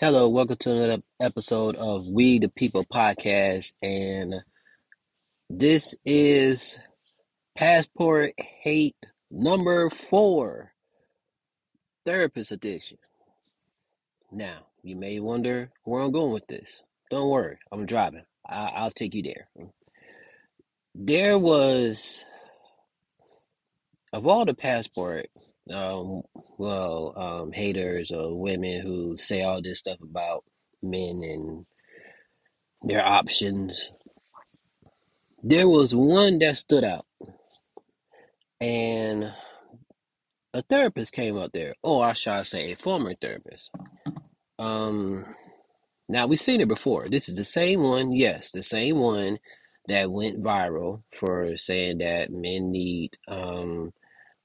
Hello, welcome to another episode of We the People podcast. And this is Passport Hate number four, Therapist Edition. Now, you may wonder where I'm going with this. Don't worry, I'm driving. I- I'll take you there. There was, of all the passport, um, well, um, haters or women who say all this stuff about men and their options There was one that stood out, and a therapist came up there, or I should say, a former therapist. Um, now we've seen it before. This is the same one, yes, the same one that went viral for saying that men need, um,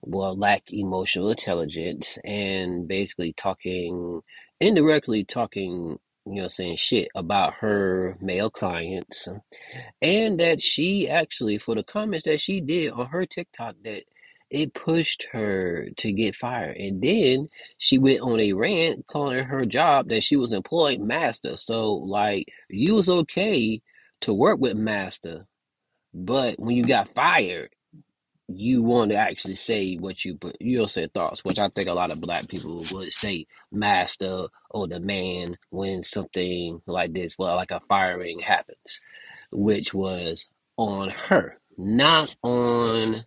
well, lack emotional intelligence, and basically talking indirectly talking, you know, saying shit about her male clients and that she actually for the comments that she did on her TikTok that it pushed her to get fired. And then she went on a rant calling her job that she was employed master. So like you was okay to work with master, but when you got fired, you want to actually say what you put you'll say thoughts, which I think a lot of black people would say master or the man when something like this, well like a firing happens which was on her, not on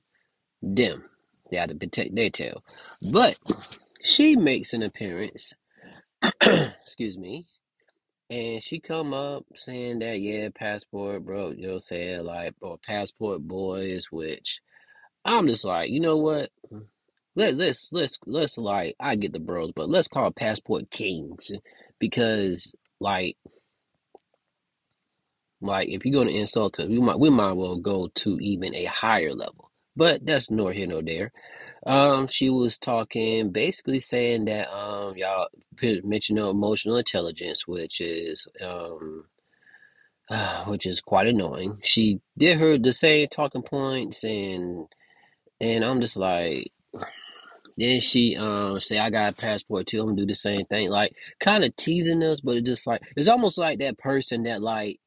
them. They had to protect their tail. But she makes an appearance, excuse me, and she come up saying that yeah, passport bro, you know, saying like or passport boys, which I'm just like, you know what? Let let's let's let's like I get the bros, but let's call passport kings because like Like if you're gonna insult us, we might we might well go to even a higher level. But that's nor here nor there. Um, she was talking, basically saying that um, y'all mentioned emotional intelligence, which is um, uh, which is quite annoying. She did her the same talking points, and and I'm just like, then she um say I got a passport too. I'm gonna do the same thing, like kind of teasing us, but it's just like it's almost like that person that like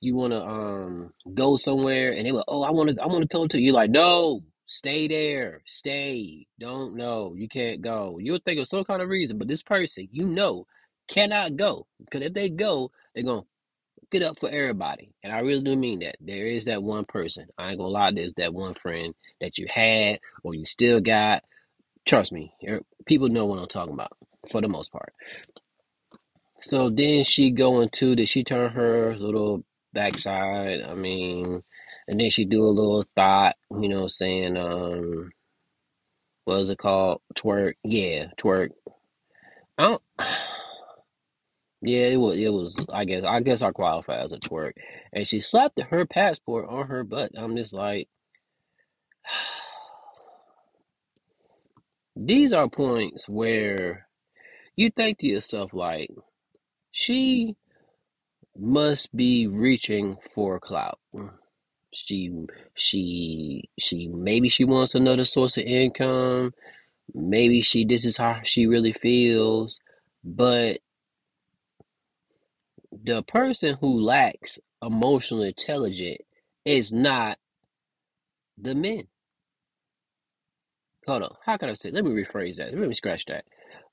you want to um go somewhere and they were oh I want to I want to come to you like no stay there stay don't know you can't go you'll think of some kind of reason but this person you know cannot go because if they go they're gonna get up for everybody and I really do mean that there is that one person I ain't gonna lie there's that one friend that you had or you still got Trust me, er, people know what I'm talking about for the most part. So then she go into did she turn her little backside. I mean, and then she do a little thought, you know, saying, um, what is it called? Twerk. Yeah, twerk. I don't. Yeah, it was. It was. I guess. I guess I qualify as a twerk. And she slapped her passport on her butt. I'm just like, these are points where you think to yourself, like, she must be reaching for clout. She she she maybe she wants another source of income. Maybe she this is how she really feels. But the person who lacks emotional intelligence is not the men. Hold on. How can I say? Let me rephrase that. Let me scratch that.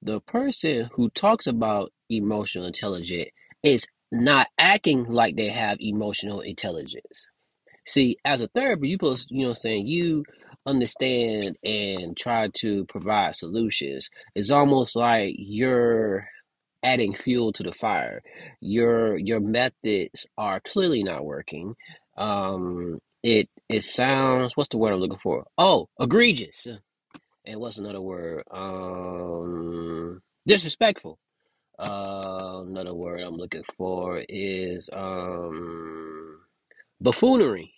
The person who talks about emotional intelligence is not acting like they have emotional intelligence. See, as a therapist, you post, you know, saying you understand and try to provide solutions. It's almost like you're adding fuel to the fire. Your your methods are clearly not working. Um, it it sounds what's the word I'm looking for? Oh, egregious. And what's another word? Um, disrespectful. Uh, another word I'm looking for is um buffoonery.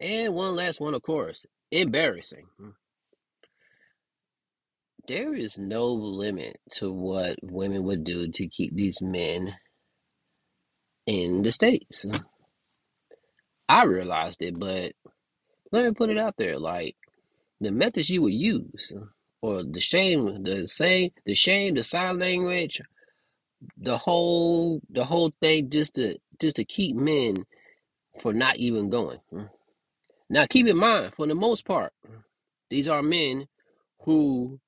And one last one, of course, embarrassing. There is no limit to what women would do to keep these men in the States. I realized it, but let me put it out there. Like the methods you would use, or the shame, the same, the shame, the sign language, the whole the whole thing just to just to keep men for not even going. Now keep in mind, for the most part, these are men who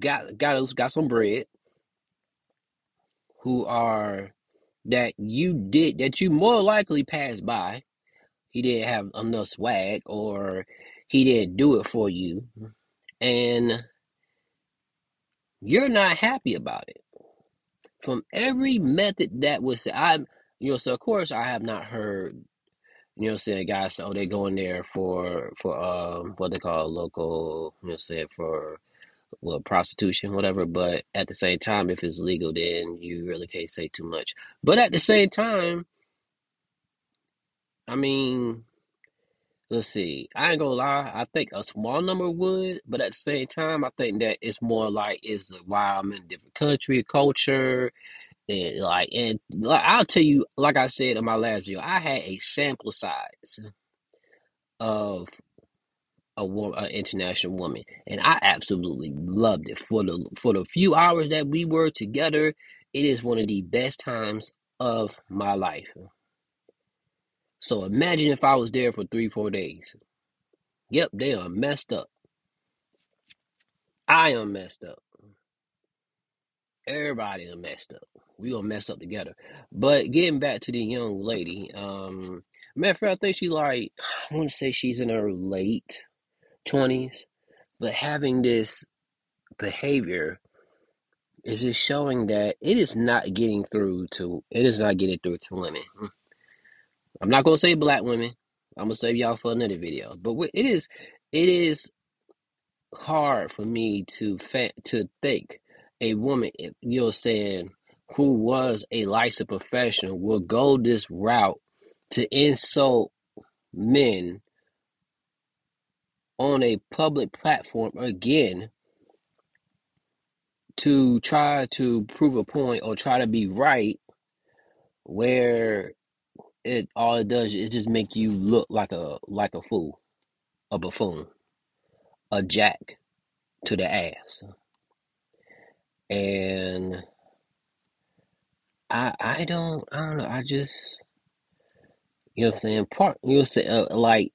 got got us got some bread, who are that you did that you more likely passed by. He didn't have enough swag or he didn't do it for you. And you're not happy about it. From every method that was I you know, so of course I have not heard You know what I'm saying? Guys, oh, they go in there for for um what they call local, you know what I'm saying, for well prostitution, whatever. But at the same time, if it's legal, then you really can't say too much. But at the same time, I mean, let's see. I ain't gonna lie. I think a small number would, but at the same time, I think that it's more like it's why I'm in a different country, culture, and like, and like, I'll tell you, like I said in my last video, I had a sample size of a wo- an international woman, and I absolutely loved it. For the for the few hours that we were together, it is one of the best times of my life. So imagine if I was there for three four days. Yep, they are messed up. I am messed up. Everybody is messed up. We gonna mess up together. But getting back to the young lady, um, matter of fact, I think she like I want to say she's in her late twenties, but having this behavior is just showing that it is not getting through to it is not getting through to women. Hmm. I'm not gonna say black women. I'm gonna save y'all for another video. But it is it is hard for me to fa- to think a woman, you know, saying who was a licensed professional will go this route to insult men on a public platform again to try to prove a point or try to be right where it all it does is just make you look like a like a fool, a buffoon, a jack to the ass. And I I don't I don't know. I just you know what I'm saying. Part you know say uh, like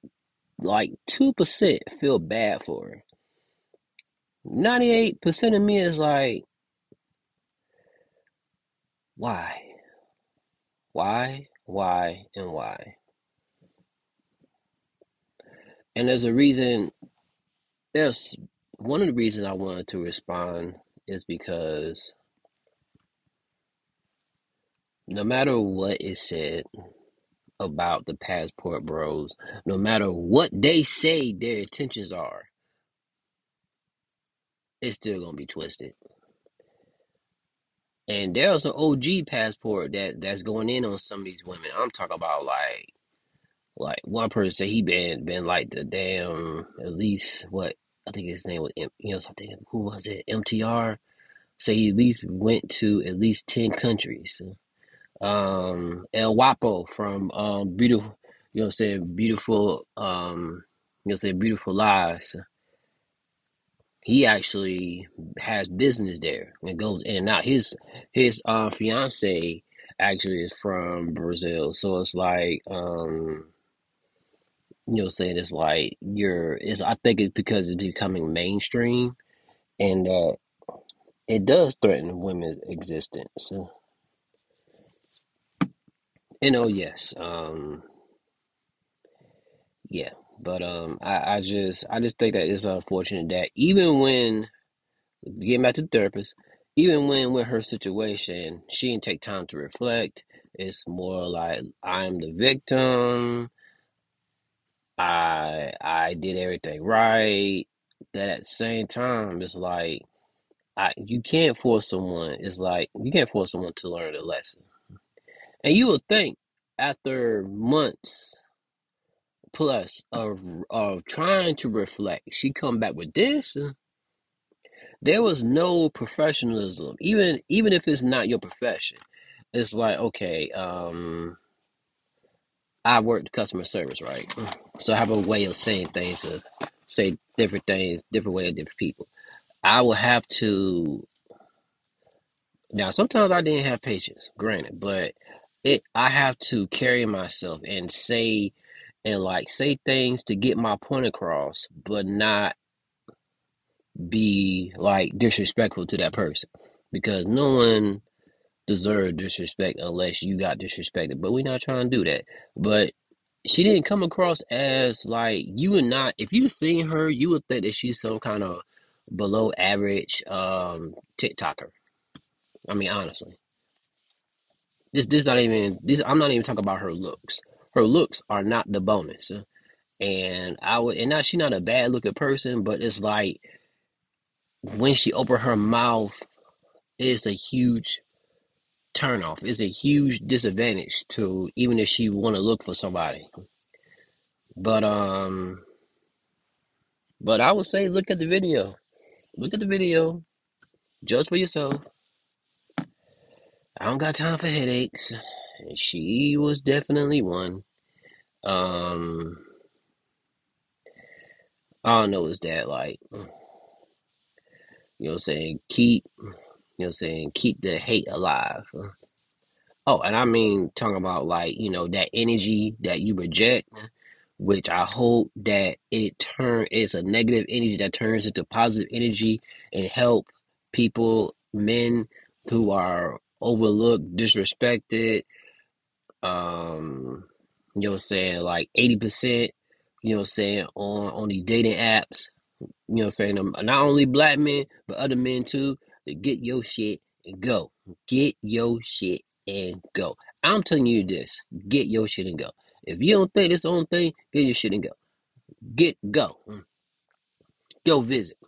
like two percent feel bad for her. Ninety eight percent of me is like why why why and why. And there's a reason. There's one of the reasons I wanted to respond is because no matter what is said about the passport bros, no matter what they say their intentions are, it's still gonna be twisted. And there's an OG passport that that's going in on some of these women. I'm talking about like like one person said he been been like the damn at least what I think his name was you know something who was it MTR. So he at least went to at least ten countries. Um, El Wapo from um beautiful you know I'm saying beautiful um you know saying beautiful lies he actually has business there and goes in and out. His his uh, fiance actually is from Brazil, so it's like um, you know, saying it's like you're. It's I think it's because it's becoming mainstream and that it does threaten women's existence. And oh yes, um, yeah, but um, I, I just I just think that it's unfortunate that even when getting back to the therapist, even when with her situation, she didn't take time to reflect. It's more like I'm the victim. I I did everything right. But at the same time, it's like I you can't force someone. It's like you can't force someone to learn a lesson. And you would think after months plus of of trying to reflect, she come back with this. There was no professionalism, even even if it's not your profession. It's like okay, um, I work customer service, right? So I have a way of saying things to say different things, different way of different people. I will have to Now, sometimes I didn't have patience, granted, but it I have to carry myself and say and like say things to get my point across, but not be like disrespectful to that person because no one deserve disrespect unless you got disrespected. But we're not trying to do that. But she didn't come across as like you would not if you seen her, you would think that she's some kind of below average um TikToker. I mean honestly. This this not even this I'm not even talking about her looks. Her looks are not the bonus. And I would and now she's not a bad looking person, but it's like when she opened her mouth, it's a huge turnoff. It's a huge disadvantage to even if she want to look for somebody. But um, but I would say look at the video. Look at the video. Judge for yourself. I don't got time for headaches. She was definitely one. Um, I don't know. Is that like you know what I'm saying? Keep you know what I'm saying? Keep the hate alive. Oh, and I mean talking about like, you know, that energy that you reject, which I hope that it turn it's a negative energy that turns into positive energy and help people, men who are overlooked, disrespected, um, you know what I'm saying, like 80%, you know what I'm saying, on on these dating apps you know what I'm saying? Um, Not only black men, but other men too, to get your shit and go. Get your shit and go. I'm telling you this. Get your shit and go. If you don't think the only thing, get your shit and go. Get go. Go visit.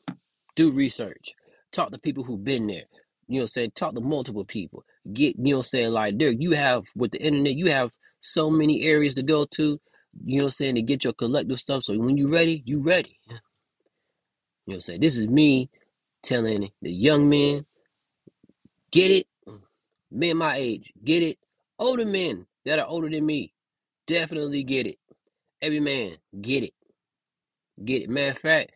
Do research. Talk to people who've been there. You know what I'm saying? Talk to multiple people. Get you know what I'm saying, like there you have with the internet, you have so many areas to go to, you know what I'm saying, to get your collective stuff. So when you're ready, you ready. You know what I'm saying? This is me telling the young men, get it, men my age, get it. Older men that are older than me, definitely get it. Every man, get it. Get it. Matter of fact,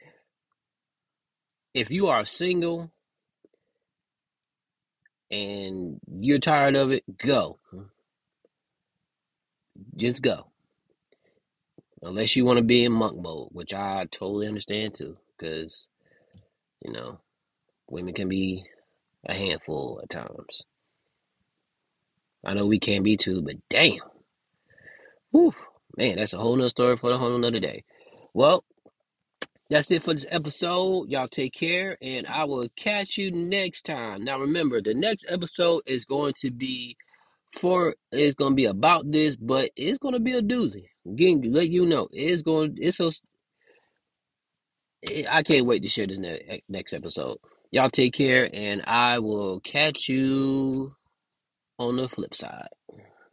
if you are single and you're tired of it, go. Just go. Unless you want to be in monk mode, which I totally understand too, because, you know, women can be a handful at times. I know we can be too, but damn. Whew, man, that's a whole nother story for a whole nother day. Well, That's it for this episode. Y'all take care, and I will catch you next time. Now, remember, the next episode is going to be for it's going to be about this, but it's going to be a doozy. Again, let you know, it's going. It's a. I can't wait to share this ne- eh, next episode. Y'all take care, and I will catch you on the flip side.